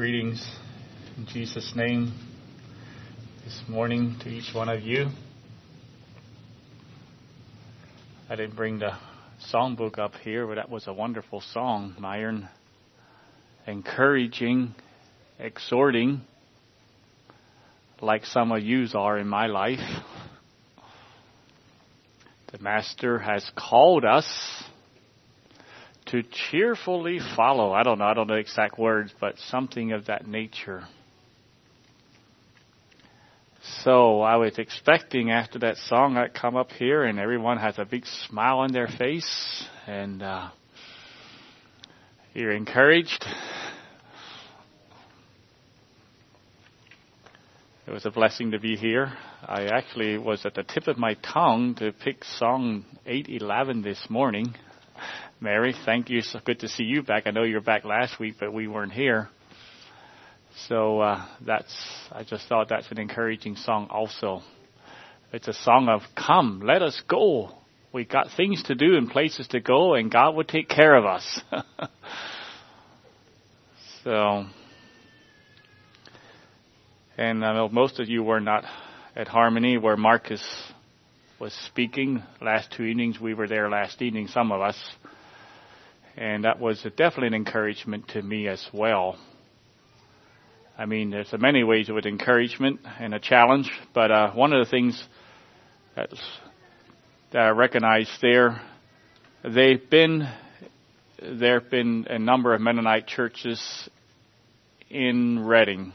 Greetings in Jesus' name this morning to each one of you. I didn't bring the songbook up here, but that was a wonderful song, Myron. Encouraging, exhorting, like some of yous are in my life. The Master has called us to cheerfully follow. I don't know, I don't know exact words, but something of that nature. So I was expecting after that song I'd come up here and everyone has a big smile on their face and uh, you're encouraged. It was a blessing to be here. I actually was at the tip of my tongue to pick song 811 this morning. Mary, thank you. So good to see you back. I know you were back last week, but we weren't here. So uh, that's. I just thought that's an encouraging song. Also, it's a song of "Come, let us go." We got things to do and places to go, and God will take care of us. so, and I know most of you were not at Harmony where Marcus was speaking. Last two evenings, we were there last evening, some of us. And that was definitely an encouragement to me as well. I mean, there's many ways with encouragement and a challenge, but uh, one of the things that I recognize there, they've been, there have been a number of Mennonite churches in Reading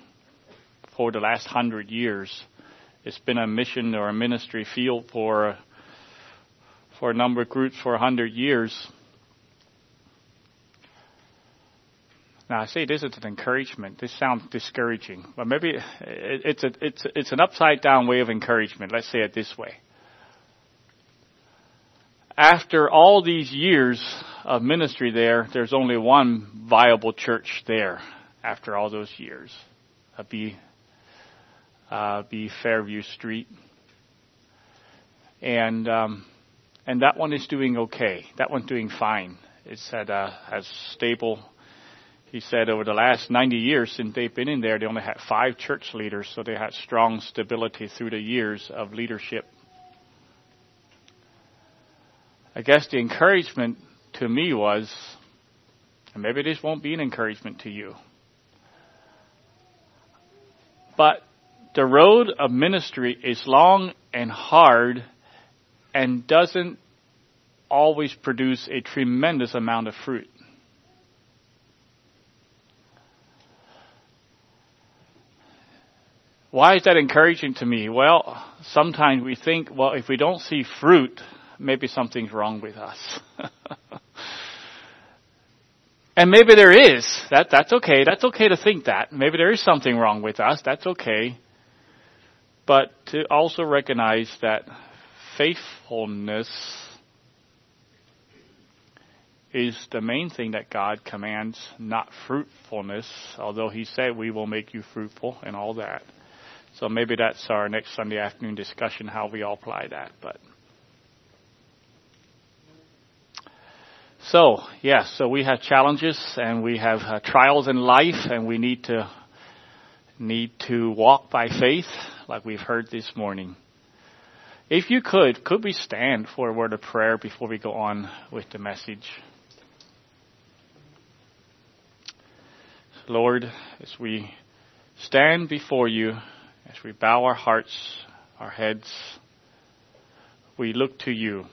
for the last hundred years. It's been a mission or a ministry field for for a number of groups for a hundred years. Now I say this is an encouragement. This sounds discouraging, but maybe it's a, it's it's an upside down way of encouragement. Let's say it this way. After all these years of ministry there, there's only one viable church there. After all those years, uh, be uh, be Fairview Street, and um, and that one is doing okay. That one's doing fine. It's had uh, has stable he said over the last 90 years since they've been in there, they only had five church leaders, so they had strong stability through the years of leadership. I guess the encouragement to me was, and maybe this won't be an encouragement to you, but the road of ministry is long and hard and doesn't always produce a tremendous amount of fruit. Why is that encouraging to me? Well, sometimes we think, well, if we don't see fruit, maybe something's wrong with us. and maybe there is. That, that's okay. That's okay to think that. Maybe there is something wrong with us. That's okay. But to also recognize that faithfulness is the main thing that God commands, not fruitfulness, although He said we will make you fruitful and all that. So maybe that's our next Sunday afternoon discussion, how we all apply that. But so yes, so we have challenges and we have uh, trials in life, and we need to need to walk by faith, like we've heard this morning. If you could, could we stand for a word of prayer before we go on with the message? Lord, as we stand before you as we bow our hearts, our heads, we look to you.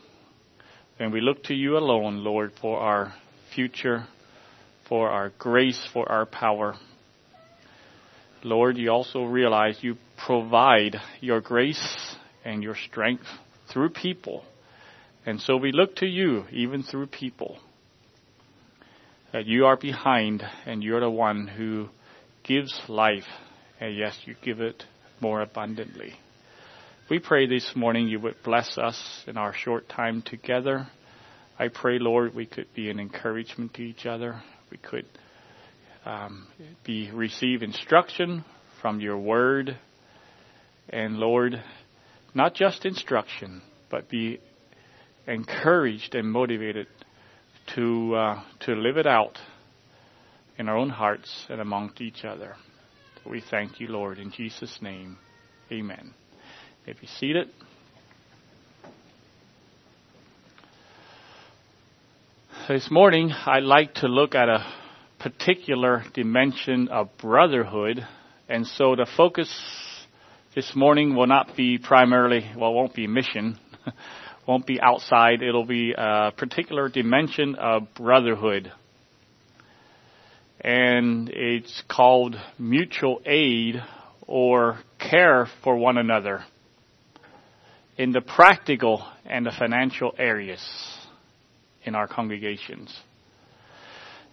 And we look to you alone, Lord, for our future, for our grace, for our power. Lord, you also realize you provide your grace and your strength through people. And so we look to you, even through people. That you are behind and you're the one who gives life. And yes, you give it more abundantly. We pray this morning you would bless us in our short time together. I pray, Lord, we could be an encouragement to each other. We could um, be receive instruction from your word, and Lord, not just instruction, but be encouraged and motivated to uh, to live it out in our own hearts and amongst each other. We thank you, Lord, in Jesus' name. Amen. If you seated. This morning, I'd like to look at a particular dimension of brotherhood. And so the focus this morning will not be primarily, well, it won't be mission, won't be outside. It'll be a particular dimension of brotherhood. And it's called mutual aid or care for one another in the practical and the financial areas in our congregations.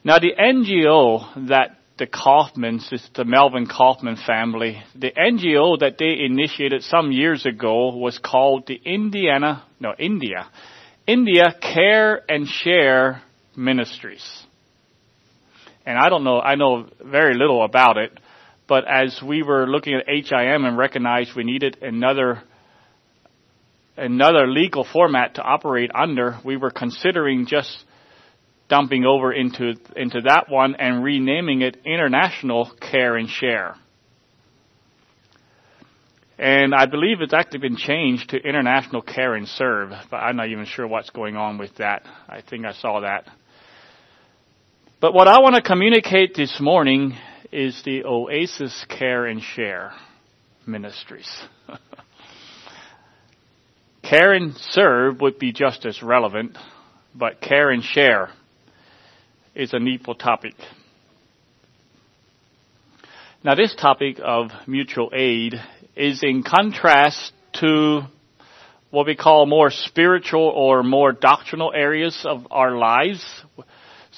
Now the NGO that the Kaufmans, it's the Melvin Kaufman family, the NGO that they initiated some years ago was called the Indiana, no, India, India Care and Share Ministries. And I don't know, I know very little about it, but as we were looking at HIM and recognized we needed another another legal format to operate under, we were considering just dumping over into into that one and renaming it International Care and Share. And I believe it's actually been changed to International Care and Serve, but I'm not even sure what's going on with that. I think I saw that. But what I want to communicate this morning is the Oasis Care and Share Ministries. care and serve would be just as relevant, but care and share is a needful topic. Now this topic of mutual aid is in contrast to what we call more spiritual or more doctrinal areas of our lives.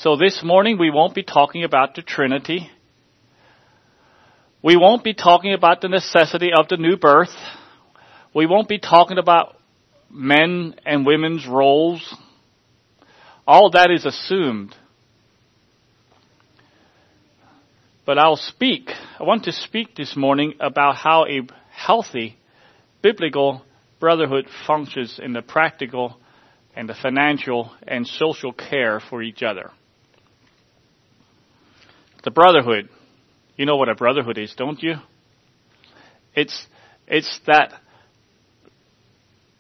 So this morning we won't be talking about the Trinity. We won't be talking about the necessity of the new birth. We won't be talking about men and women's roles. All that is assumed. But I'll speak, I want to speak this morning about how a healthy biblical brotherhood functions in the practical and the financial and social care for each other. The brotherhood. You know what a brotherhood is, don't you? It's, it's that,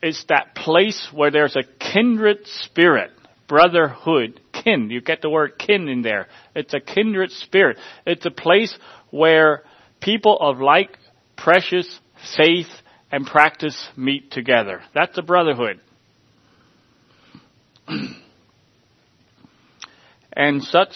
it's that place where there's a kindred spirit, brotherhood, kin. You get the word kin in there. It's a kindred spirit. It's a place where people of like precious faith and practice meet together. That's a brotherhood. and such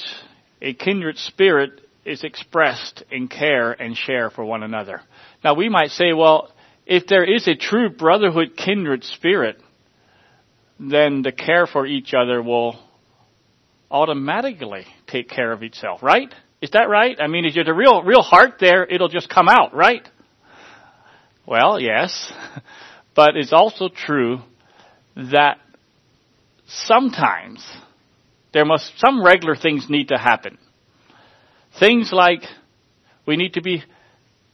a kindred spirit is expressed in care and share for one another. Now we might say, well, if there is a true brotherhood kindred spirit, then the care for each other will automatically take care of itself, right? Is that right? I mean, if you're the real, real heart there, it'll just come out, right? Well, yes. But it's also true that sometimes there must, some regular things need to happen. Things like we need to be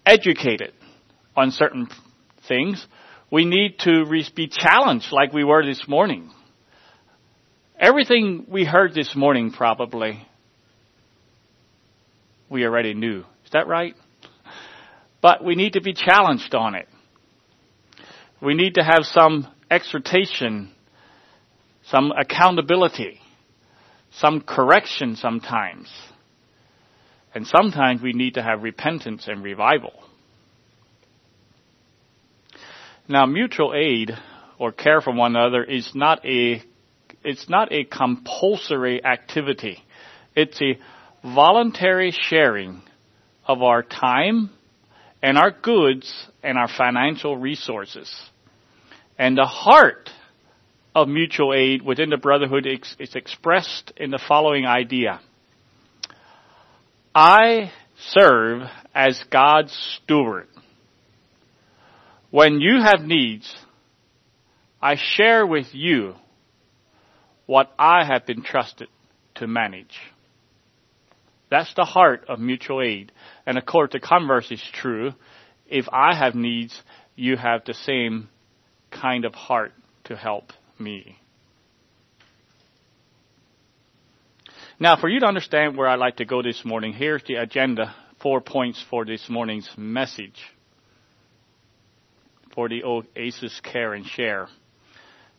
educated on certain things. We need to be challenged like we were this morning. Everything we heard this morning probably we already knew. Is that right? But we need to be challenged on it. We need to have some exhortation, some accountability, some correction sometimes. And sometimes we need to have repentance and revival. Now, mutual aid or care for one another is not a, it's not a compulsory activity. It's a voluntary sharing of our time and our goods and our financial resources. And the heart of mutual aid within the brotherhood is expressed in the following idea. I serve as God's steward. When you have needs, I share with you what I have been trusted to manage. That's the heart of mutual aid. And of course, the converse is true. If I have needs, you have the same kind of heart to help me. Now, for you to understand where I'd like to go this morning, here's the agenda, four points for this morning's message for the Oasis Care and Share.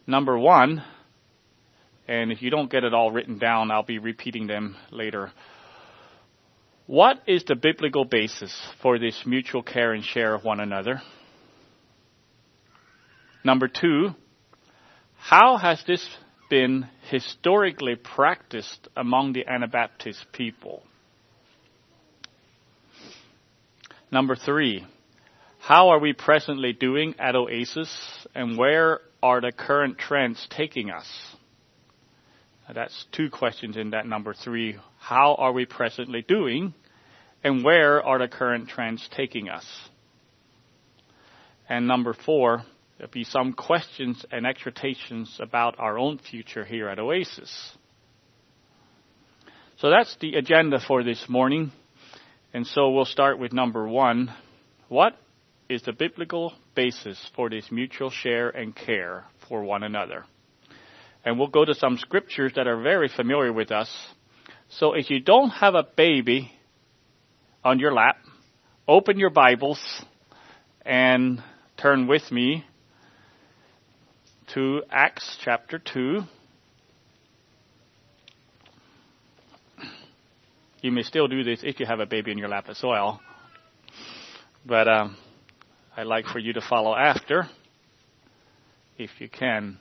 Number one, and if you don't get it all written down, I'll be repeating them later. What is the biblical basis for this mutual care and share of one another? Number two, how has this been historically practiced among the Anabaptist people. Number three, how are we presently doing at Oasis and where are the current trends taking us? That's two questions in that number three. How are we presently doing and where are the current trends taking us? And number four, be some questions and exhortations about our own future here at Oasis. So that's the agenda for this morning. And so we'll start with number one. What is the biblical basis for this mutual share and care for one another? And we'll go to some scriptures that are very familiar with us. So if you don't have a baby on your lap, open your Bibles and turn with me to Acts chapter 2. You may still do this if you have a baby in your lap as well. But um, I'd like for you to follow after, if you can.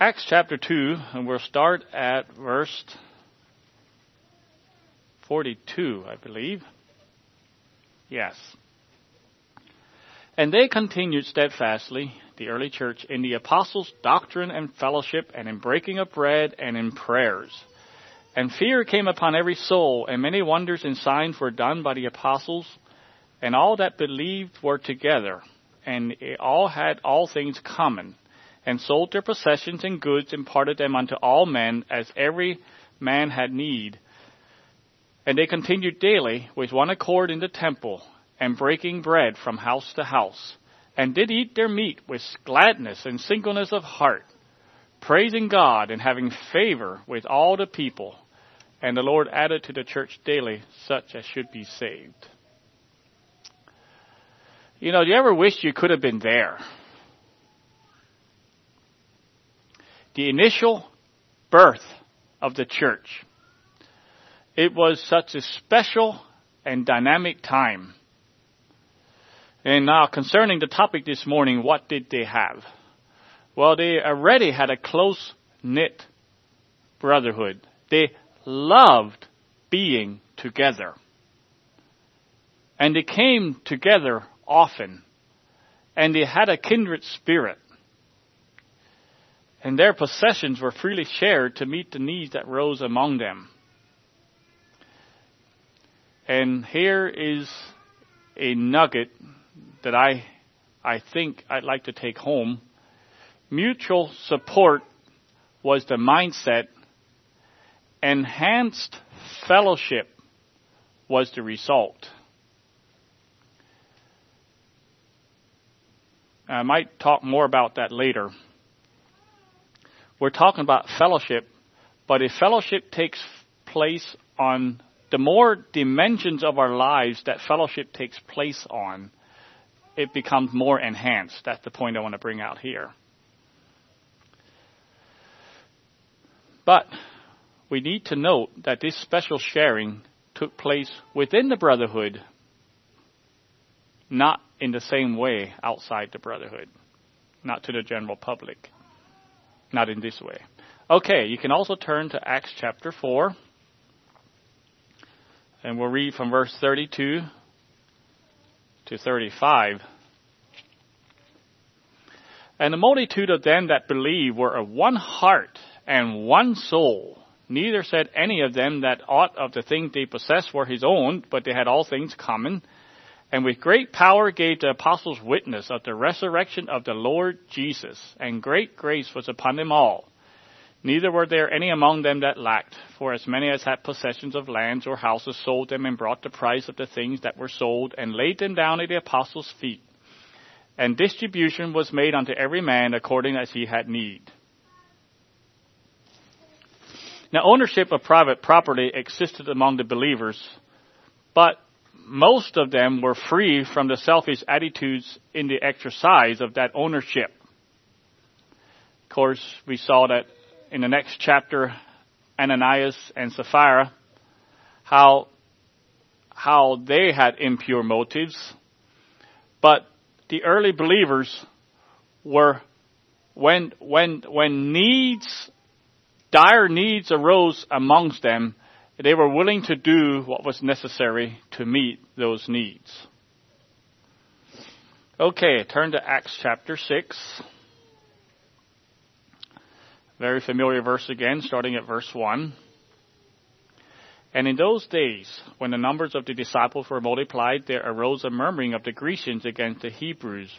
Acts chapter 2, and we'll start at verse 42, I believe. Yes. And they continued steadfastly the early church, in the apostles' doctrine and fellowship, and in breaking of bread, and in prayers. And fear came upon every soul, and many wonders and signs were done by the apostles, and all that believed were together, and all had all things common, and sold their possessions and goods, and parted them unto all men, as every man had need. And they continued daily with one accord in the temple, and breaking bread from house to house and did eat their meat with gladness and singleness of heart, praising God and having favor with all the people. And the Lord added to the church daily such as should be saved. You know, do you ever wish you could have been there? The initial birth of the church. It was such a special and dynamic time. And now concerning the topic this morning, what did they have? Well, they already had a close knit brotherhood. They loved being together. And they came together often. And they had a kindred spirit. And their possessions were freely shared to meet the needs that rose among them. And here is a nugget that I, I think I'd like to take home. Mutual support was the mindset. Enhanced fellowship was the result. I might talk more about that later. We're talking about fellowship, but if fellowship takes place on the more dimensions of our lives that fellowship takes place on, it becomes more enhanced. That's the point I want to bring out here. But we need to note that this special sharing took place within the brotherhood, not in the same way outside the brotherhood, not to the general public, not in this way. Okay, you can also turn to Acts chapter 4, and we'll read from verse 32 to 35. And the multitude of them that believed were of one heart and one soul. Neither said any of them that aught of the things they possessed were his own, but they had all things common. And with great power gave the apostles witness of the resurrection of the Lord Jesus, and great grace was upon them all. Neither were there any among them that lacked, for as many as had possessions of lands or houses sold them and brought the price of the things that were sold, and laid them down at the apostles' feet. And distribution was made unto every man according as he had need. Now, ownership of private property existed among the believers, but most of them were free from the selfish attitudes in the exercise of that ownership. Of course, we saw that in the next chapter, Ananias and Sapphira, how, how they had impure motives. But the early believers were, when, when, when needs, dire needs arose amongst them, they were willing to do what was necessary to meet those needs. Okay, turn to Acts chapter 6. Very familiar verse again, starting at verse 1. And in those days, when the numbers of the disciples were multiplied, there arose a murmuring of the Grecians against the Hebrews,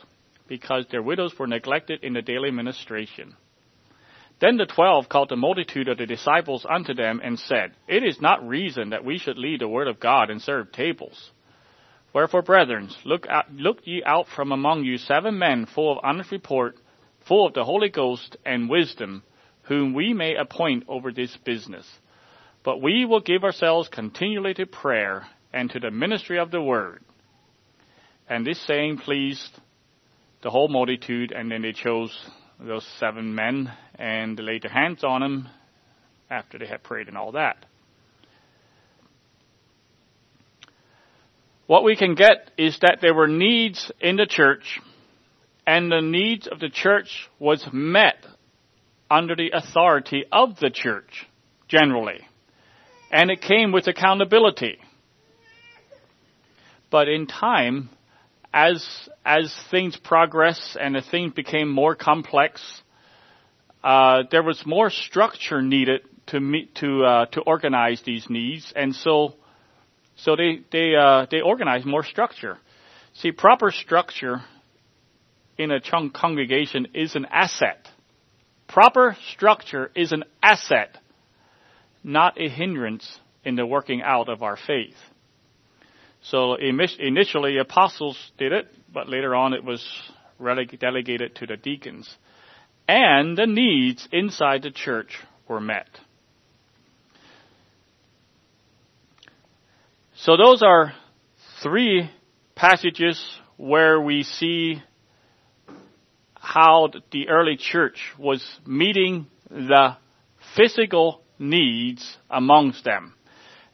because their widows were neglected in the daily ministration. Then the twelve called the multitude of the disciples unto them and said, It is not reason that we should lead the word of God and serve tables. Wherefore, brethren, look, out, look ye out from among you seven men full of honest report, full of the Holy Ghost and wisdom, whom we may appoint over this business. But we will give ourselves continually to prayer and to the ministry of the word. And this saying pleased the whole multitude, and then they chose those seven men and they laid their hands on them after they had prayed and all that. What we can get is that there were needs in the church, and the needs of the church was met under the authority of the church, generally and it came with accountability. But in time, as as things progress and the things became more complex, uh, there was more structure needed to meet to uh, to organize these needs, and so so they they uh, they organized more structure. See, proper structure in a congregation is an asset. Proper structure is an asset not a hindrance in the working out of our faith. So initially apostles did it, but later on it was delegated to the deacons. And the needs inside the church were met. So those are three passages where we see how the early church was meeting the physical needs amongst them.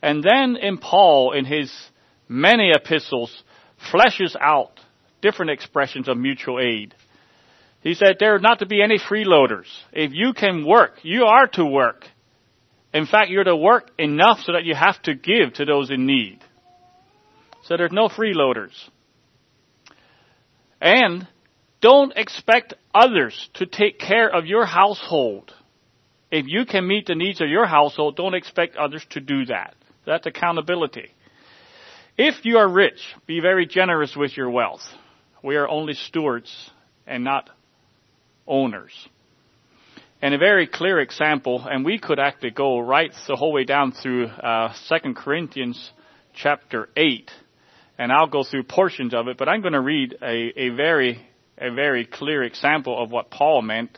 And then in Paul, in his many epistles, fleshes out different expressions of mutual aid. He said there are not to be any freeloaders. If you can work, you are to work. In fact, you're to work enough so that you have to give to those in need. So there's no freeloaders. And don't expect others to take care of your household. If you can meet the needs of your household, don't expect others to do that. That's accountability. If you are rich, be very generous with your wealth. We are only stewards and not owners. And a very clear example, and we could actually go right the whole way down through uh, 2 Corinthians chapter 8, and I'll go through portions of it, but I'm going to read a, a very, a very clear example of what Paul meant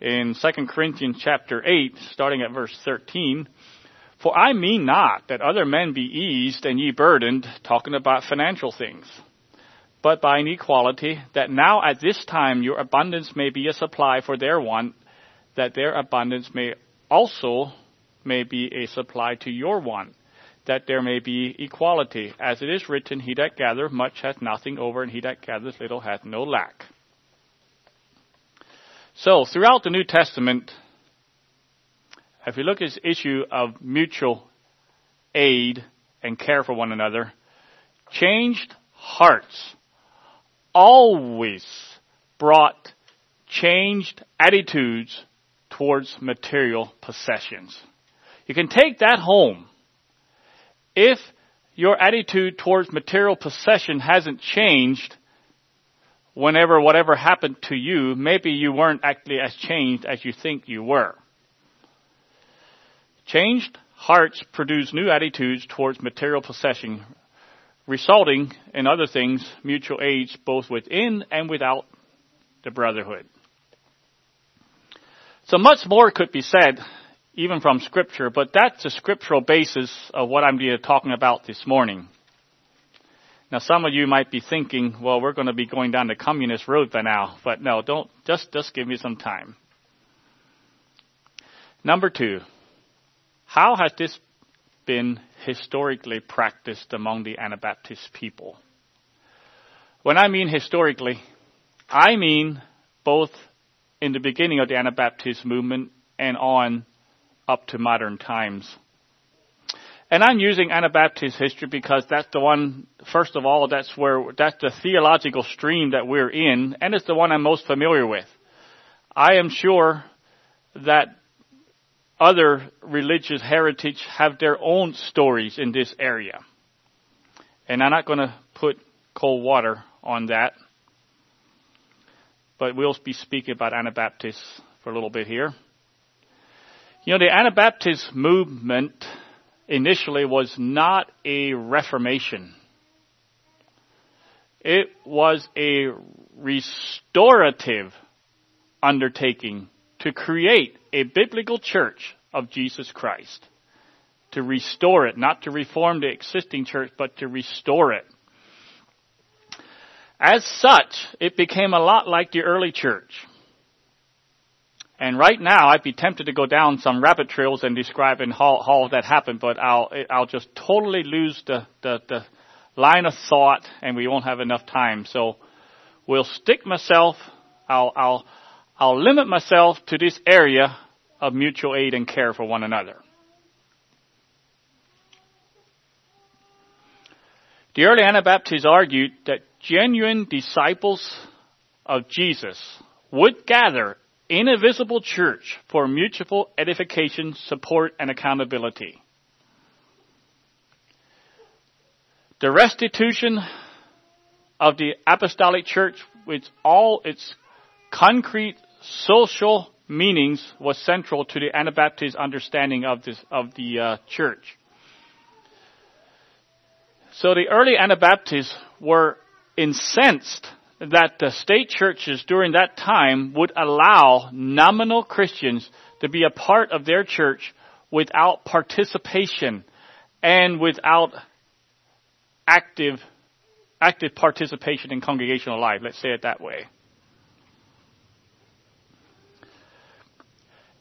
in 2 Corinthians chapter 8, starting at verse 13. For I mean not that other men be eased and ye burdened, talking about financial things, but by an equality, that now at this time your abundance may be a supply for their want, that their abundance may also may be a supply to your want, that there may be equality. As it is written, he that gathereth much hath nothing over, and he that gathereth little hath no lack. So, throughout the New Testament, if you look at this issue of mutual aid and care for one another, changed hearts always brought changed attitudes towards material possessions. You can take that home. If your attitude towards material possession hasn't changed, whenever whatever happened to you, maybe you weren't actually as changed as you think you were. Changed hearts produce new attitudes towards material possession, resulting in other things, mutual aid both within and without the brotherhood. So much more could be said even from Scripture, but that's the scriptural basis of what I'm talking about this morning. Now, some of you might be thinking, well, we're going to be going down the communist road by now, but no, don't, just, just give me some time. Number two, how has this been historically practiced among the Anabaptist people? When I mean historically, I mean both in the beginning of the Anabaptist movement and on up to modern times. And I'm using Anabaptist history because that's the one, first of all, that's where, that's the theological stream that we're in, and it's the one I'm most familiar with. I am sure that other religious heritage have their own stories in this area. And I'm not going to put cold water on that. But we'll be speaking about Anabaptists for a little bit here. You know, the Anabaptist movement initially was not a reformation. It was a restorative undertaking to create a biblical church of Jesus Christ. To restore it, not to reform the existing church, but to restore it. As such, it became a lot like the early church. And right now, I'd be tempted to go down some rabbit trails and describe in how, how that happened, but I'll, I'll just totally lose the, the, the line of thought and we won't have enough time. So we'll stick myself, I'll, I'll, I'll limit myself to this area of mutual aid and care for one another. The early Anabaptists argued that genuine disciples of Jesus would gather in a visible church for mutual edification, support, and accountability. The restitution of the apostolic church with all its concrete social meanings was central to the Anabaptist understanding of this of the uh, church. So the early Anabaptists were incensed that the state churches during that time would allow nominal Christians to be a part of their church without participation and without active active participation in congregational life. Let's say it that way.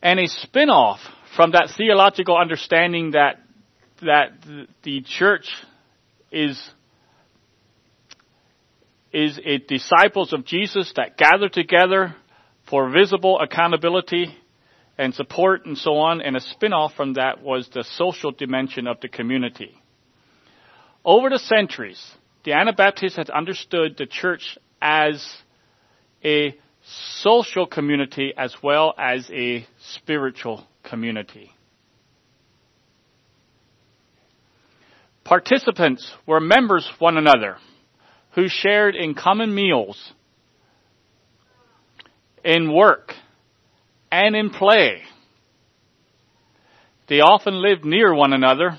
And a spin-off from that theological understanding that that the church is is it disciples of Jesus that gather together for visible accountability and support and so on, and a spin-off from that was the social dimension of the community. Over the centuries, the Anabaptists had understood the church as a social community as well as a spiritual community. Participants were members one another who shared in common meals, in work, and in play. They often lived near one another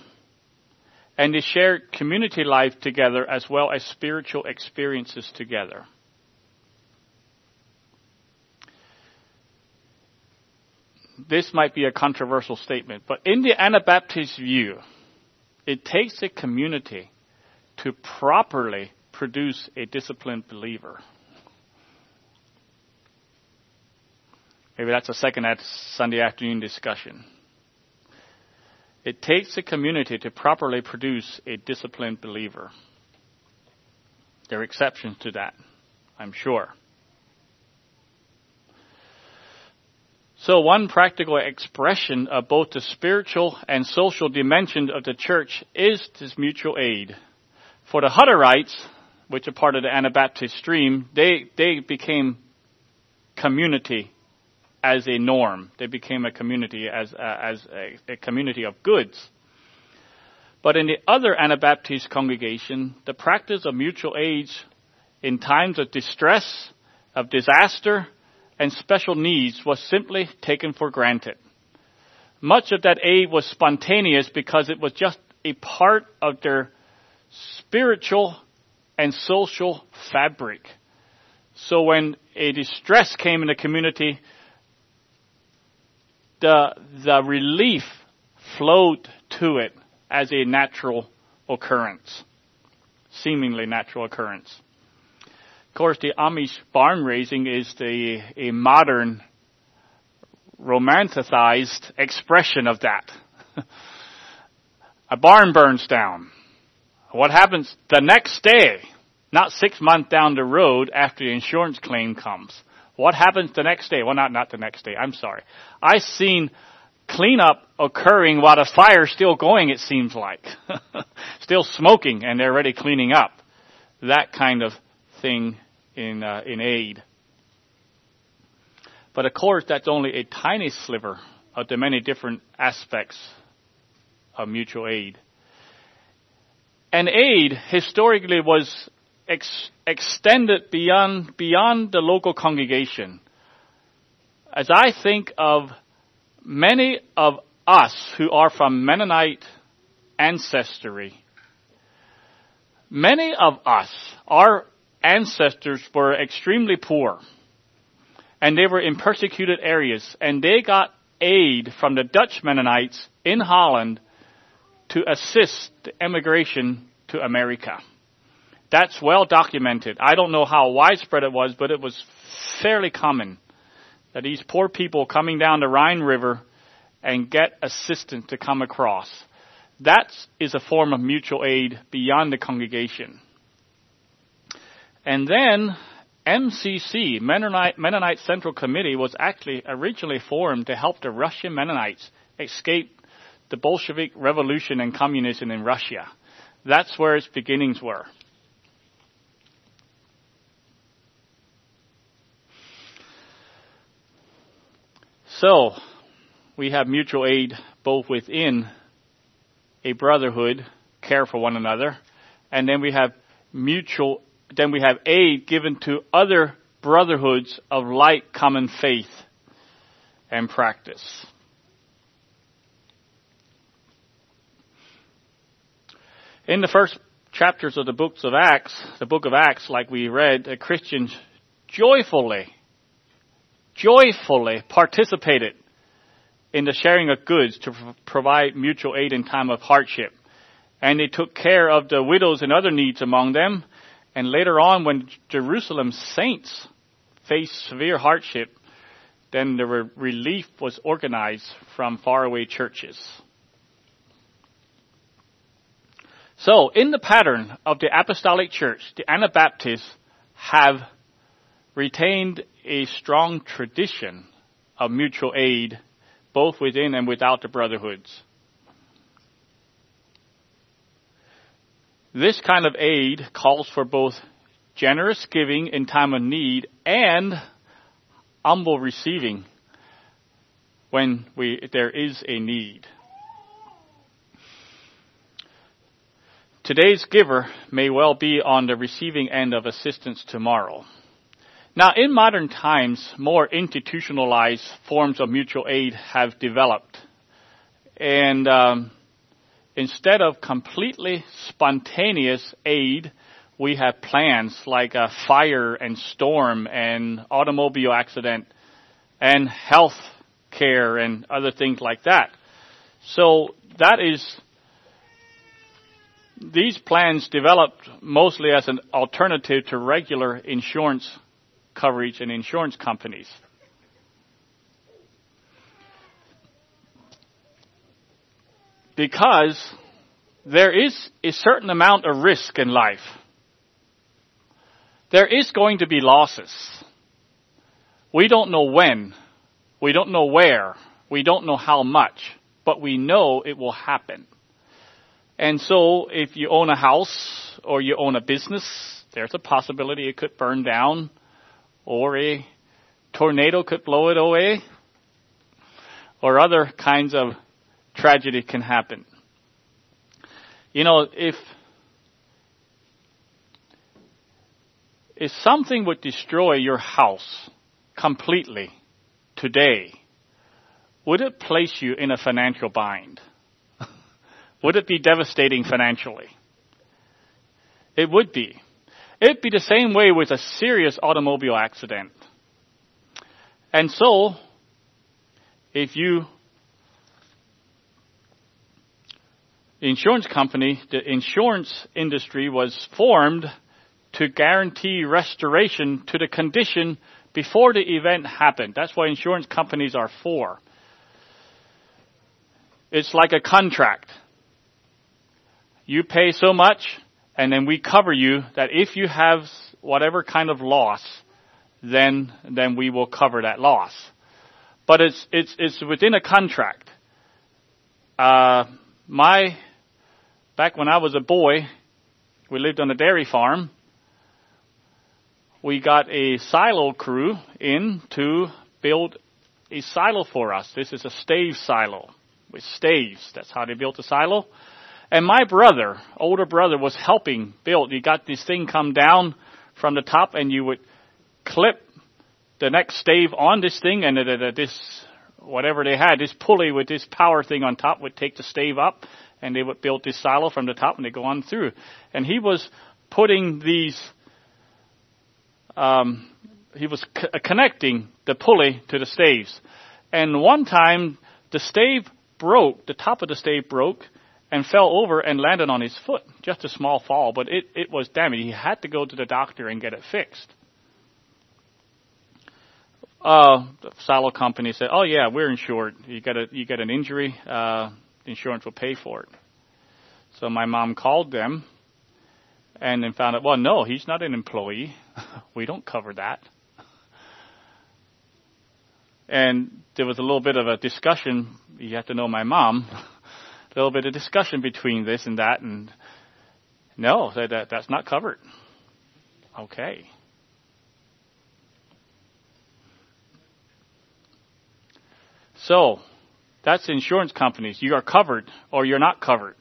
and they shared community life together as well as spiritual experiences together. This might be a controversial statement, but in the Anabaptist view, it takes a community to properly produce a disciplined believer? Maybe that's a second Sunday afternoon discussion. It takes a community to properly produce a disciplined believer. There are exceptions to that, I'm sure. So one practical expression of both the spiritual and social dimension of the church is this mutual aid. For the Hutterites, which are part of the Anabaptist stream, they, they became community as a norm. They became a community as, uh, as a, a community of goods. But in the other Anabaptist congregation, the practice of mutual aid in times of distress, of disaster, and special needs was simply taken for granted. Much of that aid was spontaneous because it was just a part of their spiritual and social fabric. So when a distress came in the community, the, the relief flowed to it as a natural occurrence, seemingly natural occurrence. Of course, the Amish barn raising is the, a modern, romanticized expression of that. a barn burns down. What happens the next day? Not six months down the road after the insurance claim comes. What happens the next day? Well, not, not the next day. I'm sorry. I've seen cleanup occurring while the fire's still going, it seems like. still smoking and they're already cleaning up. That kind of thing in, uh, in aid. But of course, that's only a tiny sliver of the many different aspects of mutual aid. And aid historically was ex- extended beyond, beyond the local congregation. As I think of many of us who are from Mennonite ancestry, many of us, our ancestors were extremely poor and they were in persecuted areas and they got aid from the Dutch Mennonites in Holland to assist the emigration to America. That's well documented. I don't know how widespread it was, but it was fairly common that these poor people coming down the Rhine River and get assistance to come across. That is a form of mutual aid beyond the congregation. And then MCC, Mennonite, Mennonite Central Committee, was actually originally formed to help the Russian Mennonites escape the Bolshevik Revolution and communism in Russia. That's where its beginnings were. So, we have mutual aid both within a brotherhood, care for one another, and then we have mutual, then we have aid given to other brotherhoods of like common faith and practice. In the first chapters of the books of Acts, the book of Acts, like we read, the Christians joyfully joyfully participated in the sharing of goods to provide mutual aid in time of hardship. And they took care of the widows and other needs among them. And later on, when Jerusalem's saints faced severe hardship, then the relief was organized from faraway churches. So, in the pattern of the apostolic church, the Anabaptists have retained a strong tradition of mutual aid both within and without the brotherhoods. This kind of aid calls for both generous giving in time of need and humble receiving when we, there is a need. Today's giver may well be on the receiving end of assistance tomorrow. Now, in modern times, more institutionalized forms of mutual aid have developed. And um, instead of completely spontaneous aid, we have plans like a fire and storm and automobile accident and health care and other things like that. So that is, these plans developed mostly as an alternative to regular insurance coverage and insurance companies. Because there is a certain amount of risk in life. There is going to be losses. We don't know when. We don't know where. We don't know how much. But we know it will happen. And so if you own a house or you own a business, there's a possibility it could burn down or a tornado could blow it away, or other kinds of tragedy can happen. You know, if if something would destroy your house completely today, would it place you in a financial bind? Would it be devastating financially? It would be. It'd be the same way with a serious automobile accident. And so, if you the insurance company, the insurance industry was formed to guarantee restoration to the condition before the event happened. That's what insurance companies are for. It's like a contract. You pay so much, and then we cover you that if you have whatever kind of loss, then then we will cover that loss. But it's it's it's within a contract. Uh, my back when I was a boy, we lived on a dairy farm. We got a silo crew in to build a silo for us. This is a stave silo with staves. That's how they built the silo. And my brother, older brother, was helping build. You got this thing come down from the top, and you would clip the next stave on this thing, and this whatever they had, this pulley with this power thing on top would take the stave up, and they would build this silo from the top, and they go on through. And he was putting these. Um, he was c- connecting the pulley to the staves. And one time, the stave broke, the top of the stave broke, and fell over and landed on his foot. Just a small fall, but it, it was damaged. He had to go to the doctor and get it fixed. Uh, the silo company said, "Oh yeah, we're insured. You get a you get an injury, uh, the insurance will pay for it." So my mom called them, and then found out, well, no, he's not an employee. we don't cover that. And there was a little bit of a discussion. You have to know my mom. a little bit of discussion between this and that, and no, that, that that's not covered. Okay. So, that's insurance companies. You are covered or you're not covered.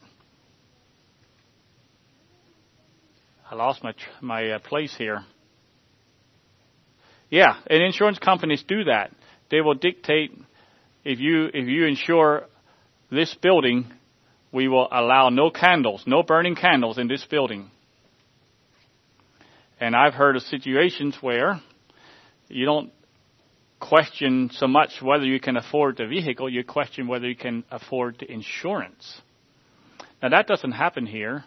I lost my my uh, place here. Yeah, and insurance companies do that. They will dictate if you if you insure this building, we will allow no candles, no burning candles in this building. And I've heard of situations where you don't question so much whether you can afford the vehicle, you question whether you can afford the insurance. Now that doesn't happen here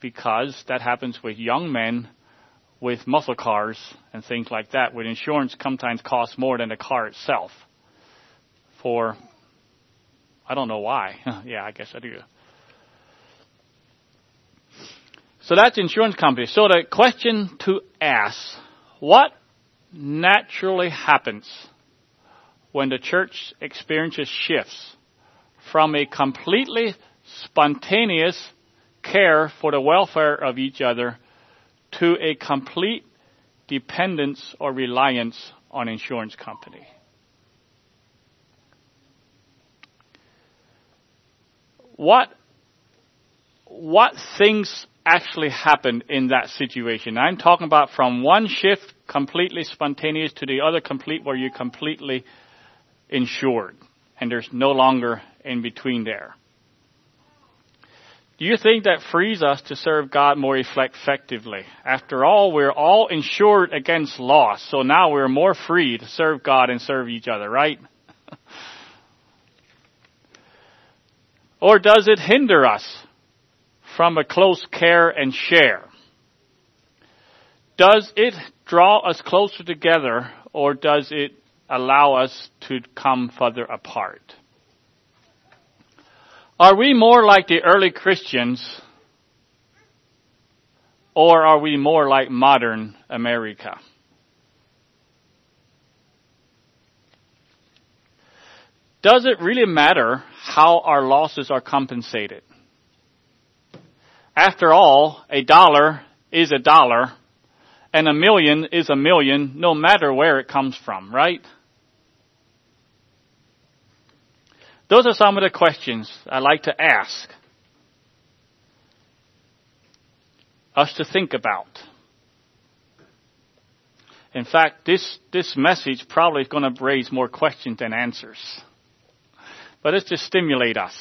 because that happens with young men with muscle cars and things like that, where insurance sometimes costs more than the car itself. For I don't know why. yeah, I guess I do. So that's insurance companies. So the question to ask, what naturally happens when the church experiences shifts from a completely spontaneous care for the welfare of each other to a complete dependence or reliance on insurance company. What what things actually happened in that situation? I'm talking about from one shift completely spontaneous to the other complete where you're completely insured and there's no longer in between there. Do you think that frees us to serve God more effectively? After all, we're all insured against loss, so now we're more free to serve God and serve each other, right? Or does it hinder us from a close care and share? Does it draw us closer together or does it allow us to come further apart? Are we more like the early Christians or are we more like modern America? Does it really matter how our losses are compensated? After all, a dollar is a dollar and a million is a million no matter where it comes from, right? Those are some of the questions I like to ask us to think about. In fact, this, this message probably is going to raise more questions than answers. But it's to stimulate us.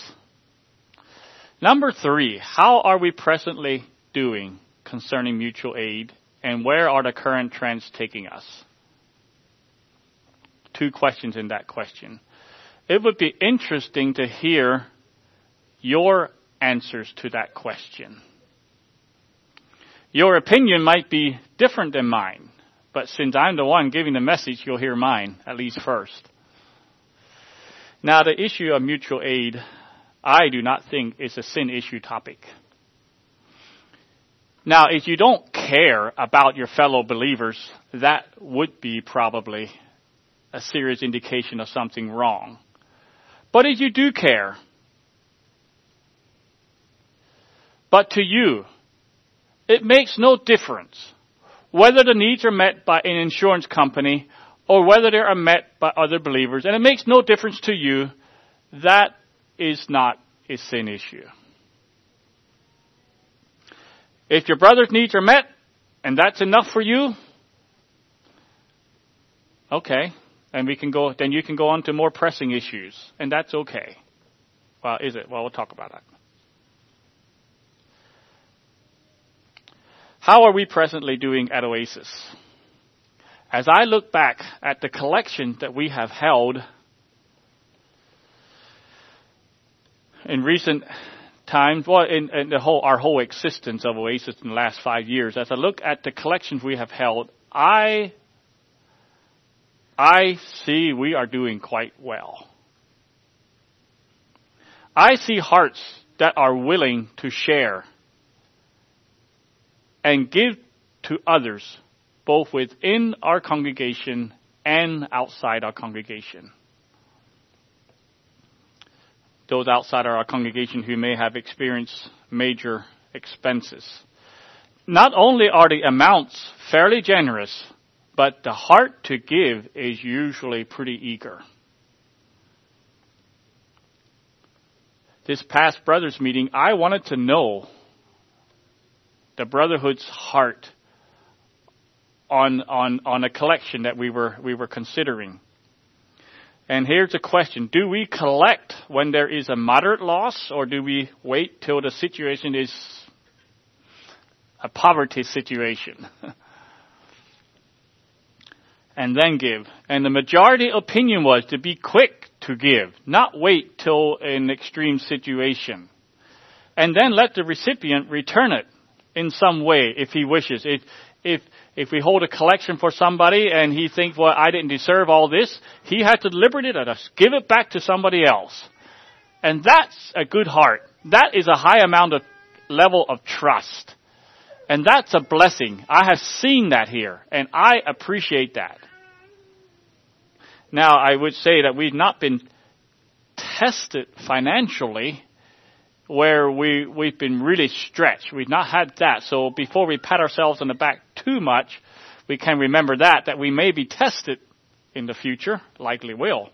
Number three, how are we presently doing concerning mutual aid and where are the current trends taking us? Two questions in that question. it would be interesting to hear your answers to that question. Your opinion might be different than mine, but since I'm the one giving the message, you'll hear mine, at least first. Now, the issue of mutual aid, I do not think is a sin issue topic. Now, if you don't care about your fellow believers, that would be probably a serious indication of something wrong. But if you do care, but to you, it makes no difference whether the needs are met by an insurance company or whether they are met by other believers, and it makes no difference to you, that is not a sin issue. If your brother's needs are met, and that's enough for you, okay, and we can go, then you can go on to more pressing issues, and that's okay. Well, is it? Well, we'll talk about that. How are we presently doing at Oasis? As I look back at the collection that we have held in recent times, well, in, in the whole, our whole existence of Oasis in the last five years, as I look at the collections we have held, I, I see we are doing quite well. I see hearts that are willing to share and give to others both within our congregation and outside our congregation. Those outside our congregation who may have experienced major expenses. Not only are the amounts fairly generous, but the heart to give is usually pretty eager. This past brothers meeting, I wanted to know the Brotherhood's heart on, on, on a collection that we were, we were considering. And here's a question. Do we collect when there is a moderate loss or do we wait till the situation is a poverty situation? and then give. And the majority opinion was to be quick to give, not wait till an extreme situation. And then let the recipient return it in some way if he wishes. If, if, if we hold a collection for somebody and he thinks, well, I didn't deserve all this, he had to liberate it us, give it back to somebody else. And that's a good heart. That is a high amount of level of trust. And that's a blessing. I have seen that here, and I appreciate that. Now, I would say that we've not been tested financially where we, we've been really stretched. We've not had that. So before we pat ourselves on the back too much, we can remember that, that we may be tested in the future, likely will.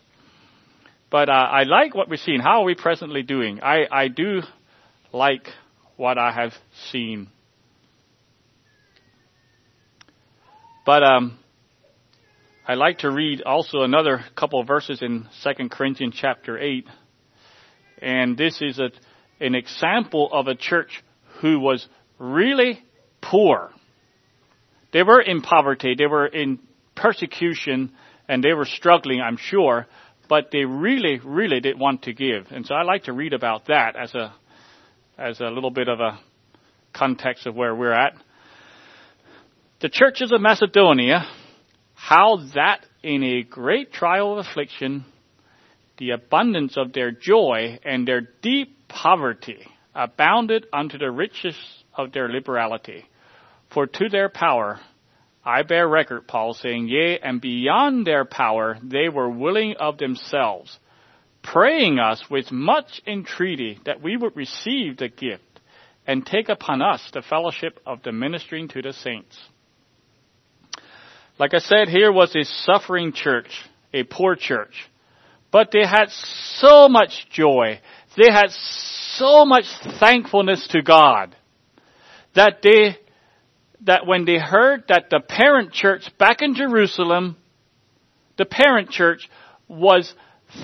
But uh, I like what we're seeing. How are we presently doing? I, I do like what I have seen. But um, I like to read also another couple of verses in 2 Corinthians chapter 8. And this is a an example of a church who was really poor. They were in poverty, they were in persecution, and they were struggling, I'm sure, but they really, really did want to give. And so I like to read about that as a, as a little bit of a context of where we're at. The churches of Macedonia, how that in a great trial of affliction, the abundance of their joy and their deep poverty abounded unto the riches of their liberality. For to their power I bear record, Paul, saying, Yea, and beyond their power they were willing of themselves, praying us with much entreaty that we would receive the gift and take upon us the fellowship of the ministering to the saints. Like I said, here was a suffering church, a poor church, but they had so much joy they had so much thankfulness to God that they, that when they heard that the parent church back in Jerusalem, the parent church was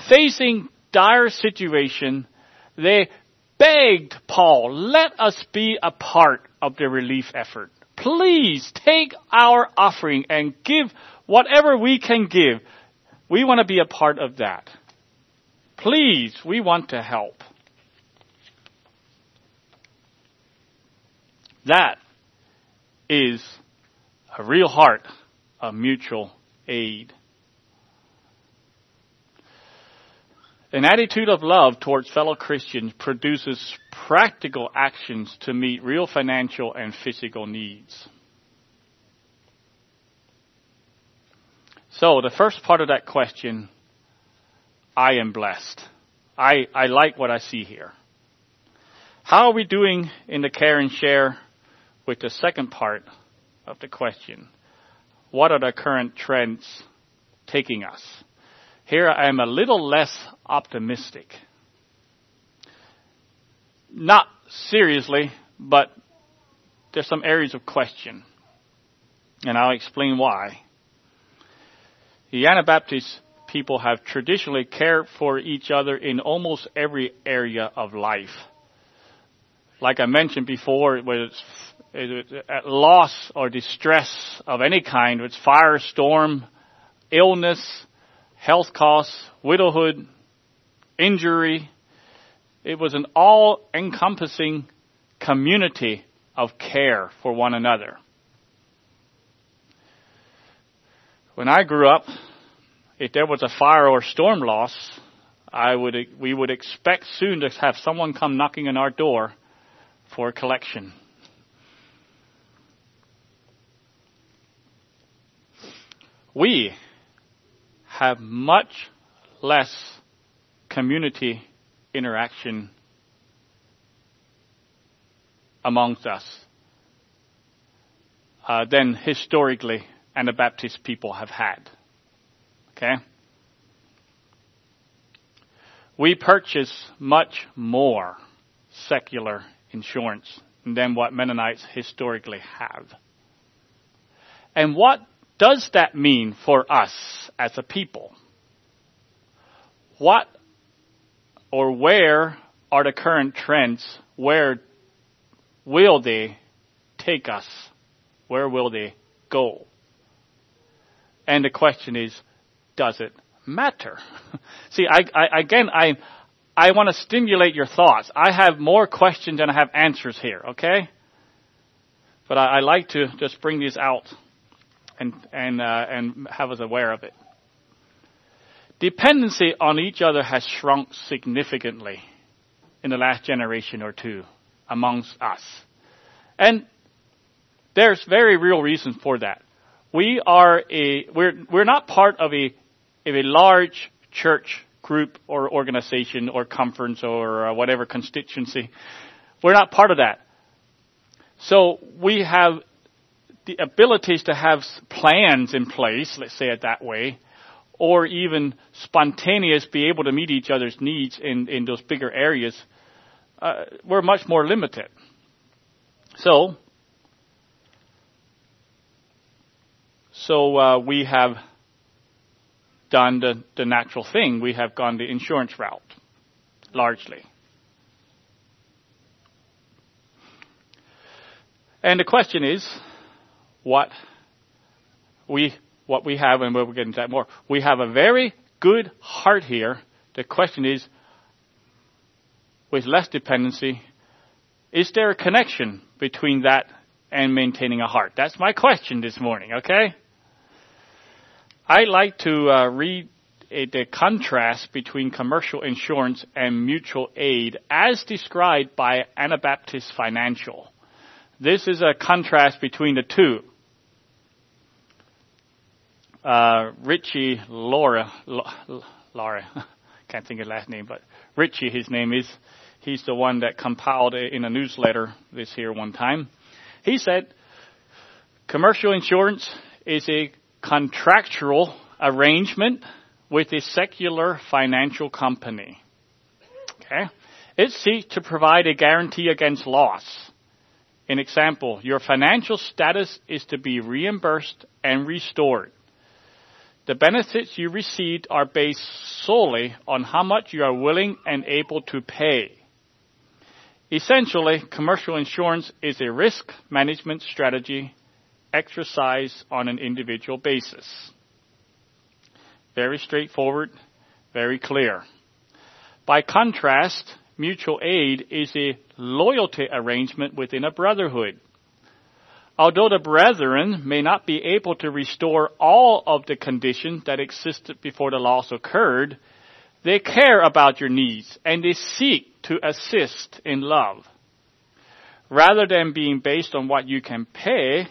facing dire situation, they begged Paul, let us be a part of the relief effort. Please take our offering and give whatever we can give. We want to be a part of that. Please, we want to help. That is a real heart of mutual aid. An attitude of love towards fellow Christians produces practical actions to meet real financial and physical needs. So, the first part of that question, I am blessed. I, I like what I see here. How are we doing in the care and share with the second part of the question? What are the current trends taking us? Here I am a little less optimistic. Not seriously, but there's some areas of question. And I'll explain why. The Anabaptist people have traditionally cared for each other in almost every area of life. Like I mentioned before, whether it's at loss or distress of any kind, it's fire, storm, illness, health costs, widowhood, injury. It was an all encompassing community of care for one another. When I grew up, if there was a fire or storm loss, I would, we would expect soon to have someone come knocking on our door for a collection. We have much less community interaction amongst us uh, than historically Anabaptist people have had. Okay? We purchase much more secular insurance than what Mennonites historically have. And what does that mean for us as a people? What or where are the current trends? Where will they take us? Where will they go? And the question is, does it matter? See, I, I, again, I, I want to stimulate your thoughts. I have more questions than I have answers here, okay? But I, I like to just bring these out and and uh, and have us aware of it. Dependency on each other has shrunk significantly in the last generation or two amongst us, and there's very real reasons for that. We are a we're we're not part of a of a large church group or organization or conference or uh, whatever constituency. We're not part of that. So we have the abilities to have plans in place, let's say it that way, or even spontaneous be able to meet each other's needs in, in those bigger areas, uh, we're much more limited. So, so uh, we have done the, the natural thing. We have gone the insurance route, largely. And the question is, what we what we have, and we'll get into that more. We have a very good heart here. The question is, with less dependency, is there a connection between that and maintaining a heart? That's my question this morning. Okay. I like to uh, read a, the contrast between commercial insurance and mutual aid as described by Anabaptist Financial. This is a contrast between the two uh, Richie Laura, Laura, can't think of last name, but Richie, his name is. He's the one that compiled in a newsletter this here one time. He said, commercial insurance is a contractual arrangement with a secular financial company. Okay? It seeks to provide a guarantee against loss. An example, your financial status is to be reimbursed and restored. The benefits you received are based solely on how much you are willing and able to pay. Essentially, commercial insurance is a risk management strategy exercised on an individual basis. Very straightforward, very clear. By contrast, mutual aid is a loyalty arrangement within a brotherhood. Although the brethren may not be able to restore all of the conditions that existed before the loss occurred, they care about your needs and they seek to assist in love. Rather than being based on what you can pay,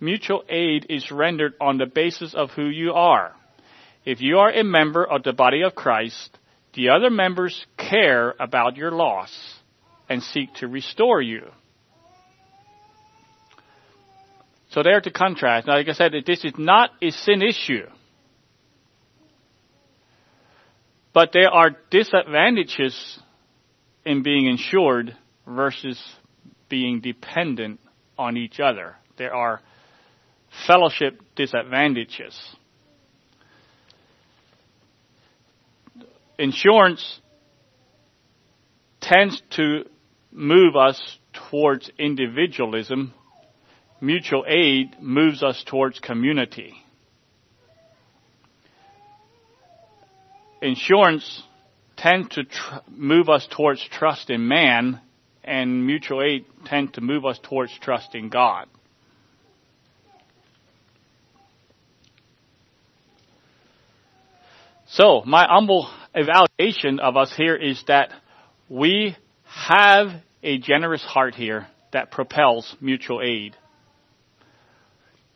mutual aid is rendered on the basis of who you are. If you are a member of the body of Christ, the other members care about your loss and seek to restore you. So there to contrast. Now, like I said, this is not a sin issue. But there are disadvantages in being insured versus being dependent on each other. There are fellowship disadvantages. Insurance tends to move us towards individualism. Mutual aid moves us towards community. Insurance tends to tr- move us towards trust in man, and mutual aid tend to move us towards trust in God. So, my humble evaluation of us here is that we have a generous heart here that propels mutual aid.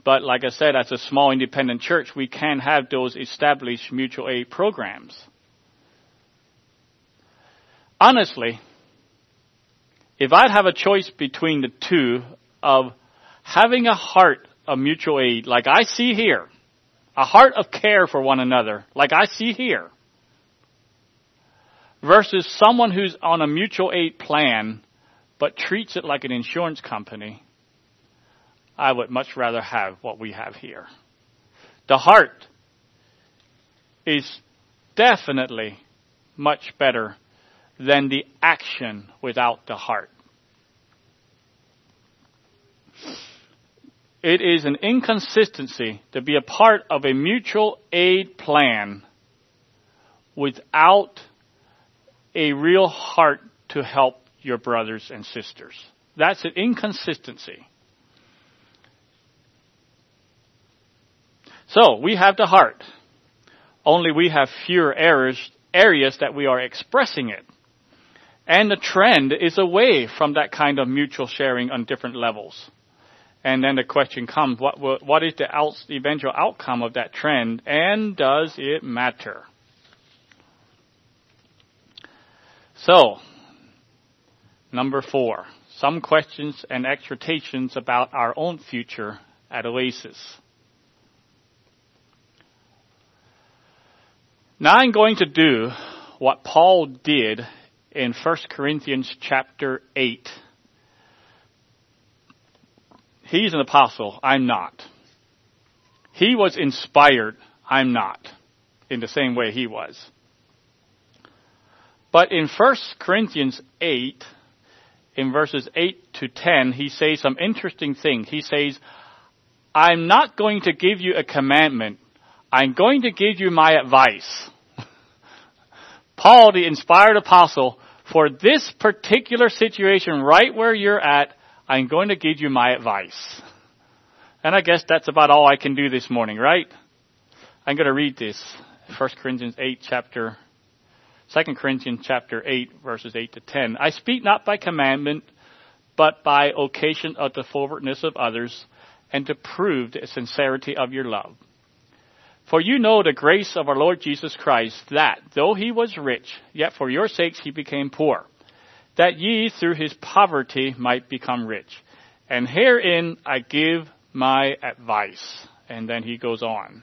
But like I said, as a small independent church, we can have those established mutual aid programs. Honestly, if I'd have a choice between the two of having a heart of mutual aid, like I see here, a heart of care for one another, like I see here, versus someone who's on a mutual aid plan but treats it like an insurance company, I would much rather have what we have here. The heart is definitely much better than the action without the heart. It is an inconsistency to be a part of a mutual aid plan without a real heart to help your brothers and sisters. That's an inconsistency. So, we have the heart. Only we have fewer areas, areas that we are expressing it. And the trend is away from that kind of mutual sharing on different levels. And then the question comes, what, what is the eventual outcome of that trend and does it matter? So, number four, some questions and exhortations about our own future at Oasis. Now I'm going to do what Paul did in 1 Corinthians chapter 8 He's an apostle. I'm not. He was inspired. I'm not. In the same way he was. But in 1 Corinthians 8, in verses 8 to 10, he says some interesting things. He says, I'm not going to give you a commandment. I'm going to give you my advice. Paul, the inspired apostle, for this particular situation right where you're at, I'm going to give you my advice. And I guess that's about all I can do this morning, right? I'm going to read this. 1 Corinthians 8 chapter, 2 Corinthians chapter 8 verses 8 to 10. I speak not by commandment, but by occasion of the forwardness of others, and to prove the sincerity of your love. For you know the grace of our Lord Jesus Christ, that though he was rich, yet for your sakes he became poor that ye through his poverty might become rich. And herein I give my advice. And then he goes on.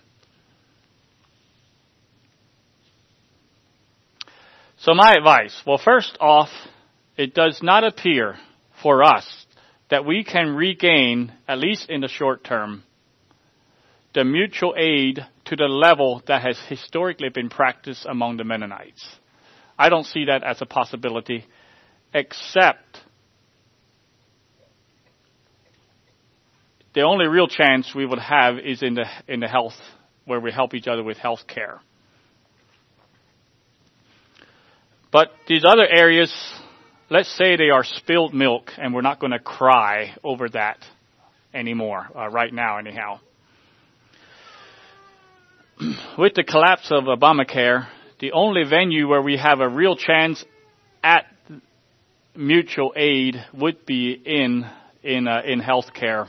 So my advice, well first off, it does not appear for us that we can regain, at least in the short term, the mutual aid to the level that has historically been practiced among the Mennonites. I don't see that as a possibility except the only real chance we would have is in the in the health where we help each other with health care. But these other areas, let's say they are spilled milk, and we're not going to cry over that anymore, uh, right now, anyhow. With the collapse of Obamacare, the only venue where we have a real chance at mutual aid would be in in uh, in healthcare.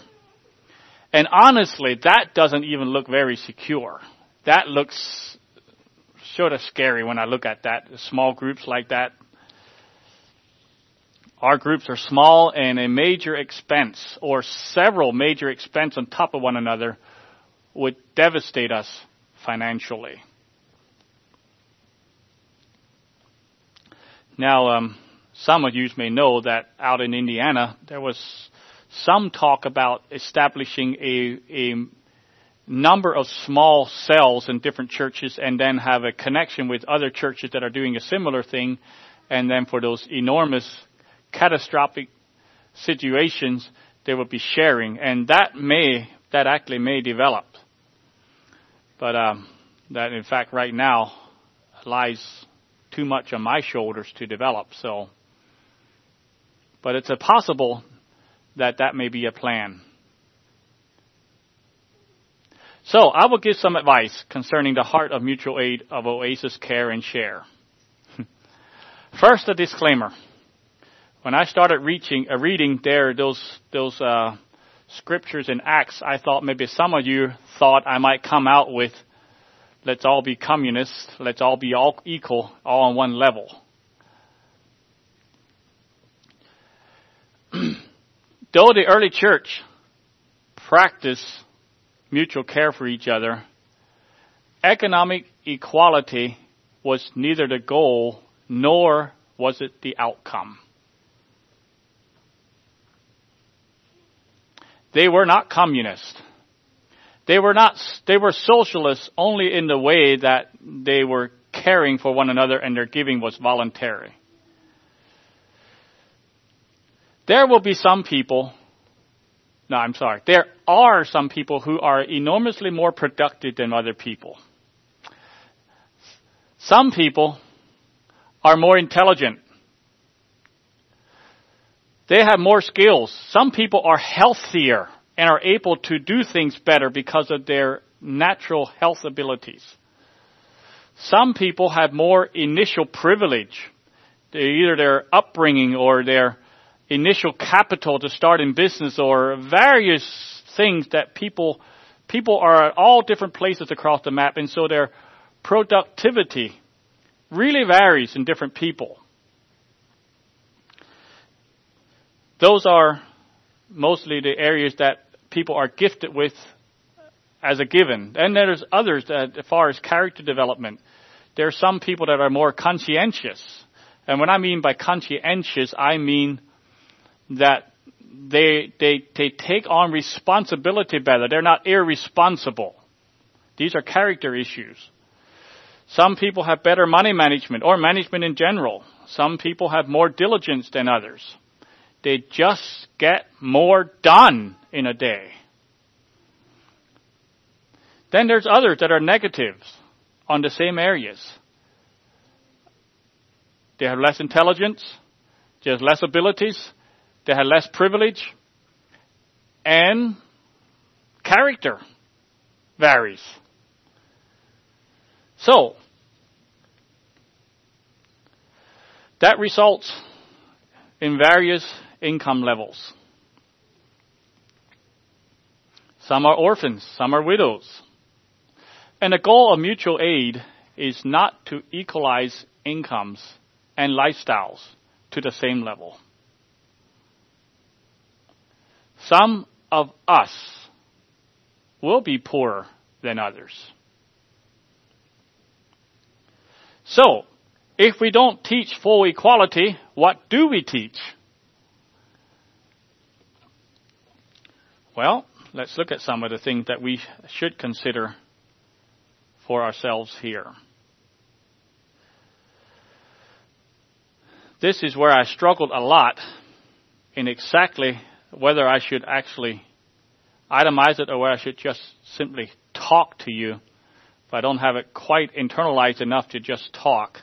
And honestly, that doesn't even look very secure. That looks sort of scary when I look at that. Small groups like that. Our groups are small and a major expense or several major expense on top of one another would devastate us financially. Now, um, some of you may know that out in Indiana, there was some talk about establishing a, a number of small cells in different churches and then have a connection with other churches that are doing a similar thing. And then for those enormous catastrophic situations, they will be sharing. And that may, that actually may develop. But um, that in fact right now lies too much on my shoulders to develop. So, but it's possible that that may be a plan. So I will give some advice concerning the heart of mutual aid of Oasis Care and Share. First, a disclaimer. When I started reaching, uh, reading there those those uh, scriptures in Acts, I thought maybe some of you thought I might come out with let's all be communists, let's all be all equal, all on one level. Though the early church practiced mutual care for each other, economic equality was neither the goal nor was it the outcome. They were not communist. They were not, they were socialists only in the way that they were caring for one another and their giving was voluntary. There will be some people, no, I'm sorry, there are some people who are enormously more productive than other people. Some people are more intelligent. They have more skills. Some people are healthier and are able to do things better because of their natural health abilities. Some people have more initial privilege, either their upbringing or their initial capital to start in business or various things that people people are at all different places across the map and so their productivity really varies in different people. Those are mostly the areas that people are gifted with as a given. And there's others that, as far as character development, there are some people that are more conscientious. And when I mean by conscientious, I mean that they, they, they take on responsibility better. They're not irresponsible. These are character issues. Some people have better money management or management in general. Some people have more diligence than others. They just get more done in a day. Then there's others that are negatives on the same areas. They have less intelligence, they have less abilities, they have less privilege, and character varies. So, that results in various income levels. Some are orphans, some are widows. And the goal of mutual aid is not to equalize incomes and lifestyles to the same level. Some of us will be poorer than others. So, if we don't teach full equality, what do we teach? Well, let's look at some of the things that we should consider for ourselves here. This is where I struggled a lot in exactly whether I should actually itemize it or whether I should just simply talk to you. If I don't have it quite internalized enough to just talk,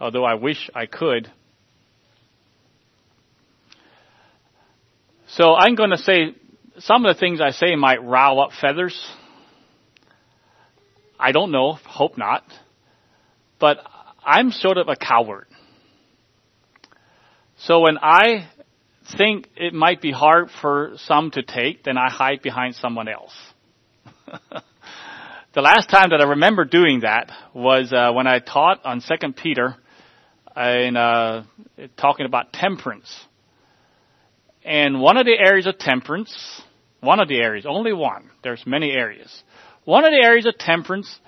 although I wish I could. So I'm going to say some of the things I say might rile up feathers. I don't know, hope not. But I'm sort of a coward. So when I think it might be hard for some to take, then I hide behind someone else. the last time that I remember doing that was uh, when I taught on Second Peter, in uh, talking about temperance. And one of the areas of temperance, one of the areas, only one. There's many areas. One of the areas of temperance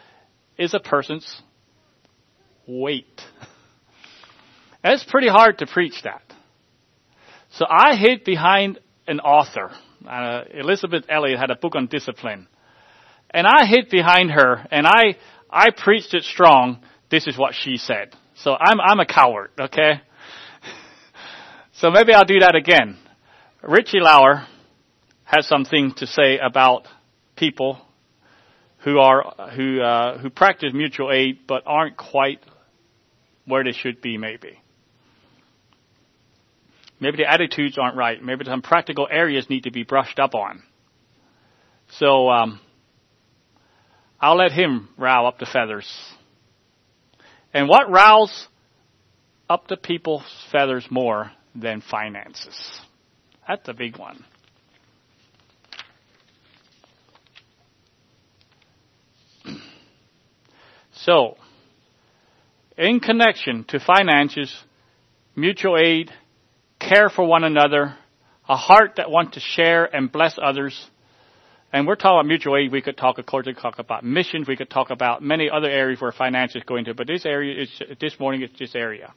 is a person's weight. And it's pretty hard to preach that. So I hid behind an author. Uh, Elisabeth Elliot had a book on discipline. And I hid behind her and I, I preached it strong. This is what she said. So I'm, I'm a coward, okay? so maybe I'll do that again. Richie Lauer has something to say about people who are, who, uh, who practice mutual aid but aren't quite where they should be maybe. Maybe the attitudes aren't right. Maybe some practical areas need to be brushed up on. So um, I'll let him rile up the feathers. And what riles up the people's feathers more than finances? That's a big one. So, in connection to finances, mutual aid, care for one another, a heart that wants to share and bless others. And we're talking about mutual aid. We could talk, of course, we could talk about missions. We could talk about many other areas where finances go into. But this area is this morning. It's this area.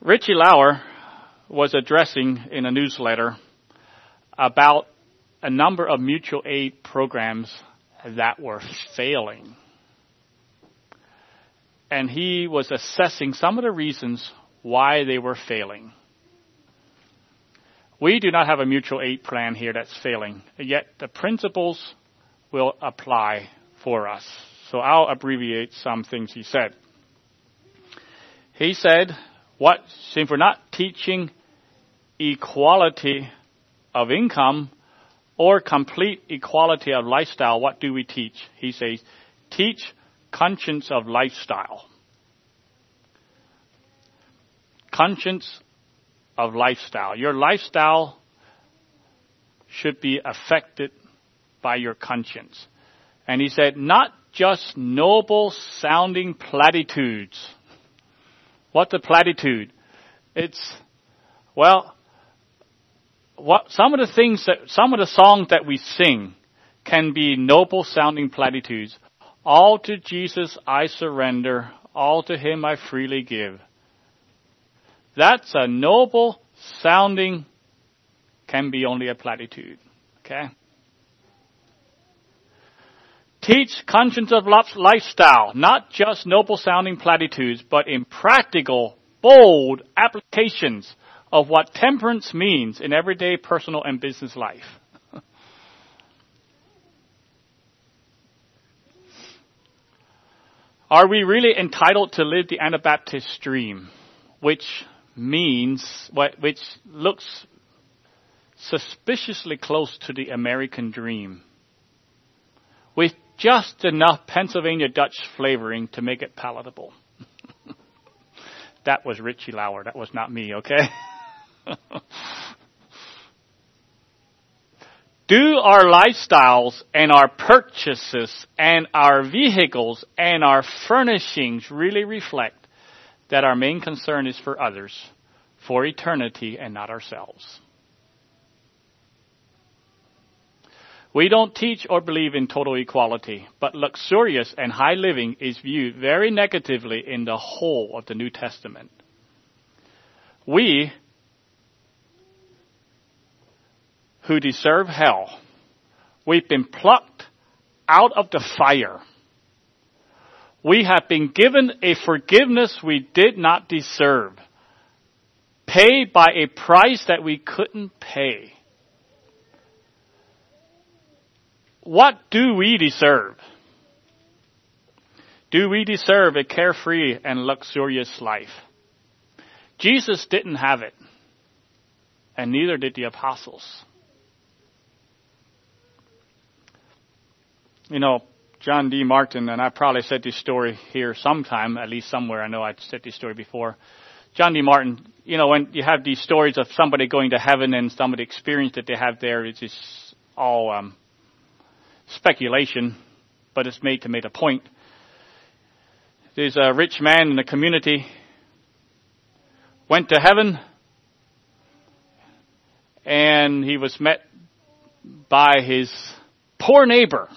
Richie Lauer was addressing in a newsletter about a number of mutual aid programs that were failing. And he was assessing some of the reasons why they were failing. We do not have a mutual aid plan here that's failing, yet the principles will apply for us. So I'll abbreviate some things he said. He said, what, since we're not teaching equality of income or complete equality of lifestyle, what do we teach? He says, teach conscience of lifestyle conscience of lifestyle. Your lifestyle should be affected by your conscience. And he said, not just noble sounding platitudes. What's a platitude? It's, well, what, some of the things that, some of the songs that we sing can be noble sounding platitudes. All to Jesus I surrender, all to Him I freely give. That's a noble sounding, can be only a platitude. Okay? Teach conscience of lifestyle, not just noble sounding platitudes, but in practical, bold applications of what temperance means in everyday personal and business life. Are we really entitled to live the Anabaptist dream, which means, which looks suspiciously close to the American dream, with just enough Pennsylvania Dutch flavoring to make it palatable. that was Richie Lauer. That was not me, okay? Do our lifestyles and our purchases and our vehicles and our furnishings really reflect that our main concern is for others, for eternity, and not ourselves. We don't teach or believe in total equality, but luxurious and high living is viewed very negatively in the whole of the New Testament. We, who deserve hell, we've been plucked out of the fire we have been given a forgiveness we did not deserve, paid by a price that we couldn't pay. What do we deserve? Do we deserve a carefree and luxurious life? Jesus didn't have it, and neither did the apostles. You know, John D. Martin, and I probably said this story here sometime, at least somewhere. I know I've said this story before. John D. Martin, you know, when you have these stories of somebody going to heaven and some of the experience that they have there, it's just all um, speculation, but it's made to make a point. There's a rich man in the community went to heaven and he was met by his poor neighbor.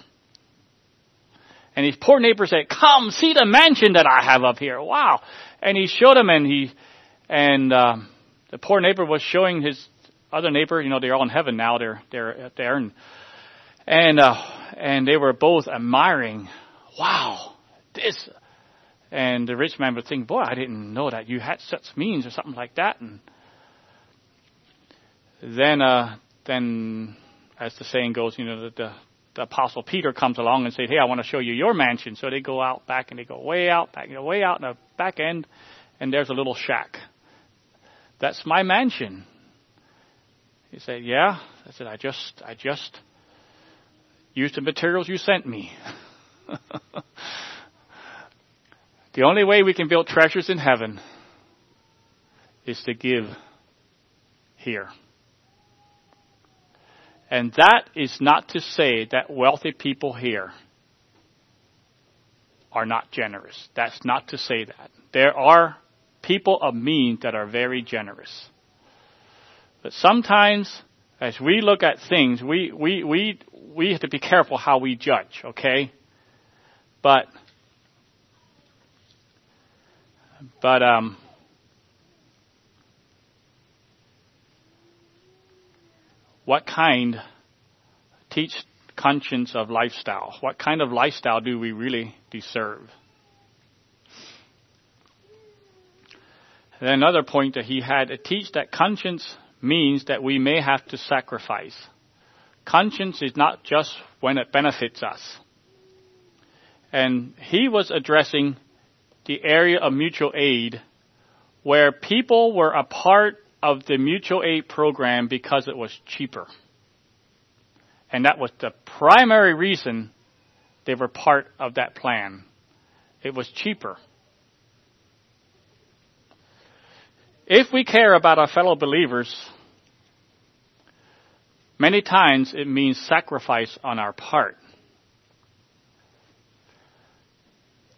And his poor neighbor said, come see the mansion that I have up here. Wow. And he showed him and he, and, uh, the poor neighbor was showing his other neighbor, you know, they're all in heaven now, they're, they're there and, and, uh, and they were both admiring, wow, this, and the rich man would think, boy, I didn't know that you had such means or something like that. And then, uh, then, as the saying goes, you know, the, the, the apostle Peter comes along and says, hey, I want to show you your mansion. So they go out back and they go way out, back, you know, way out in the back end, and there's a little shack. That's my mansion. He said, yeah. I said, I just, I just used the materials you sent me. The only way we can build treasures in heaven is to give here. And that is not to say that wealthy people here are not generous. That's not to say that. There are people of means that are very generous. But sometimes, as we look at things, we, we, we, we have to be careful how we judge, okay? But but um, what kind teach conscience of lifestyle? What kind of lifestyle do we really deserve? Another point that he had teach that conscience means that we may have to sacrifice. Conscience is not just when it benefits us. And he was addressing the area of mutual aid where people were a part of the mutual aid program because it was cheaper. And that was the primary reason they were part of that plan. It was cheaper. If we care about our fellow believers, many times it means sacrifice on our part.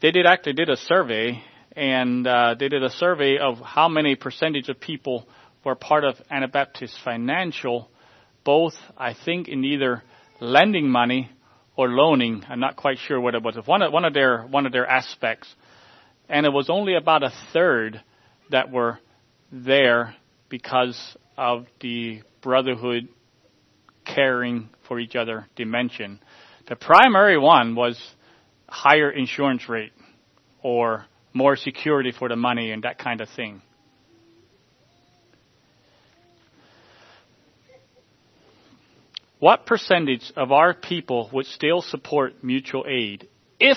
they did actually did a survey, and uh, they did a survey of how many percentage of people were part of Anabaptist Financial, both I think in either lending money or loaning. I'm not quite sure what it was. One of, one of their one of their aspects, and it was only about a third that were there because of the brotherhood caring for each other dimension. The primary one was higher insurance rate or more security for the money and that kind of thing. What percentage of our people would still support mutual aid if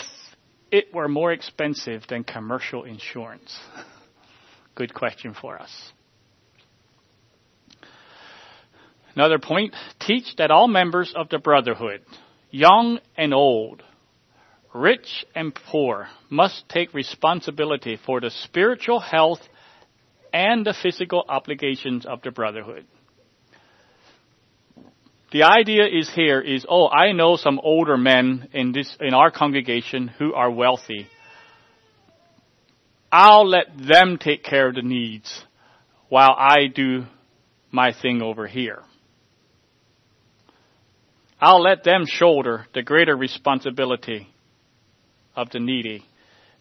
it were more expensive than commercial insurance? Good question for us. Another point, teach that all members of the brotherhood, young and old, rich and poor, must take responsibility for the spiritual health and the physical obligations of the brotherhood. The idea is here is, oh, I know some older men in this, in our congregation who are wealthy. I'll let them take care of the needs while I do my thing over here. I'll let them shoulder the greater responsibility of the needy.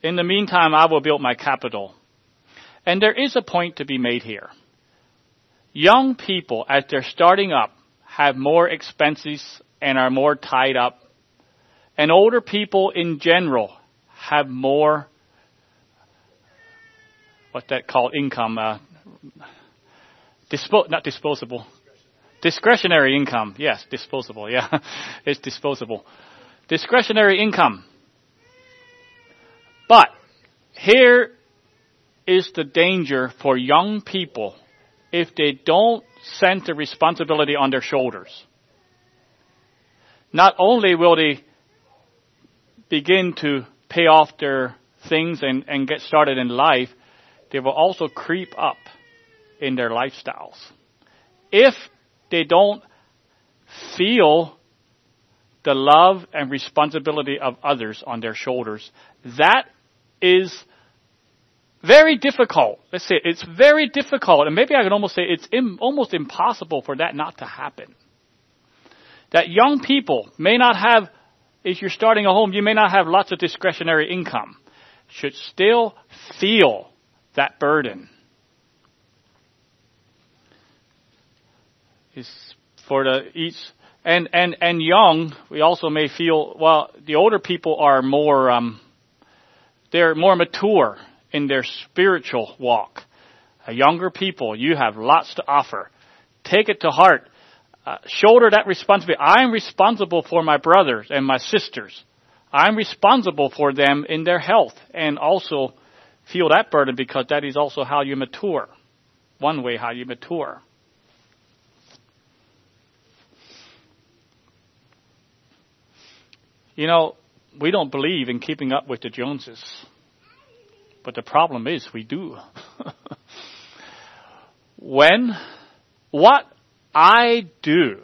In the meantime, I will build my capital. And there is a point to be made here. Young people, as they're starting up, have more expenses and are more tied up. And older people in general have more, what's that called, income, uh, dispo- not disposable, discretionary income. Yes, disposable. Yeah, it's disposable. Discretionary income. But here is the danger for young people if they don't the responsibility on their shoulders. Not only will they begin to pay off their things and, and get started in life, they will also creep up in their lifestyles. If they don't feel the love and responsibility of others on their shoulders, that is very difficult. Let's say it's very difficult, and maybe I can almost say it's Im- almost impossible for that not to happen. That young people may not have, if you're starting a home, you may not have lots of discretionary income, should still feel that burden. Is for the each and and and young, we also may feel well. The older people are more um, they're more mature in their spiritual walk. A younger people, you have lots to offer. Take it to heart. Uh, shoulder that responsibility. I'm responsible for my brothers and my sisters. I'm responsible for them in their health and also feel that burden because that is also how you mature. One way how you mature. You know, we don't believe in keeping up with the Joneses. But the problem is we do. when what I do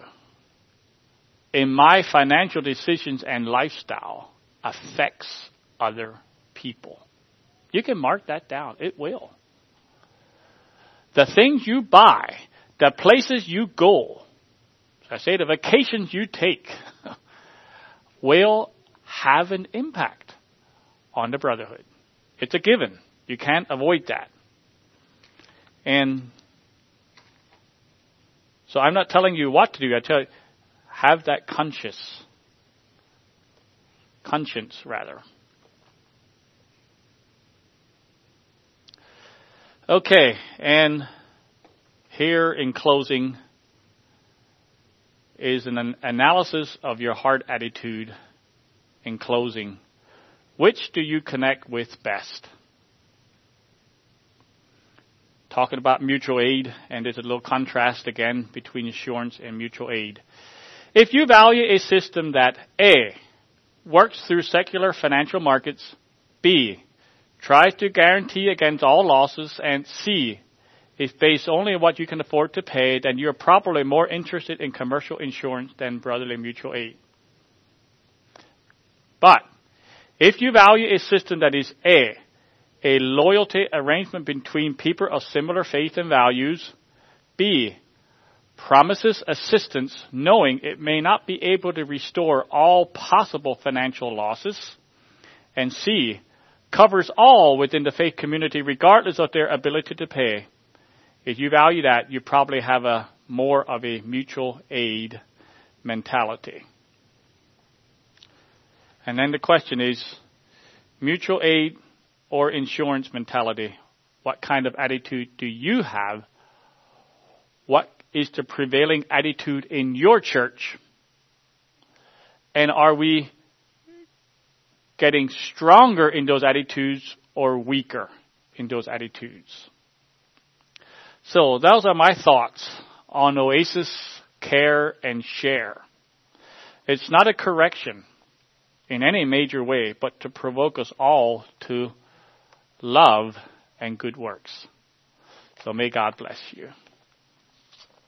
in my financial decisions and lifestyle affects other people. You can mark that down. It will. The things you buy, the places you go, I say the vacations you take, will have an impact on the brotherhood. It's a given. You can't avoid that. And so I'm not telling you what to do. I tell you, have that conscious, conscience rather. Okay, and here in closing is an analysis of your heart attitude in closing which do you connect with best? Talking about mutual aid, and there's a little contrast again between insurance and mutual aid. If you value a system that A, works through secular financial markets, B, tries to guarantee against all losses, and C, is based only on what you can afford to pay, then you're probably more interested in commercial insurance than brotherly mutual aid. But if you value a system that is A, a loyalty arrangement between people of similar faith and values, B, promises assistance knowing it may not be able to restore all possible financial losses, and C, covers all within the faith community regardless of their ability to pay. If you value that, you probably have a more of a mutual aid mentality. And then the question is mutual aid or insurance mentality? What kind of attitude do you have? What is the prevailing attitude in your church? And are we getting stronger in those attitudes or weaker in those attitudes? So those are my thoughts on Oasis, care, and share. It's not a correction in any major way, but to provoke us all to love and good works. So may God bless you.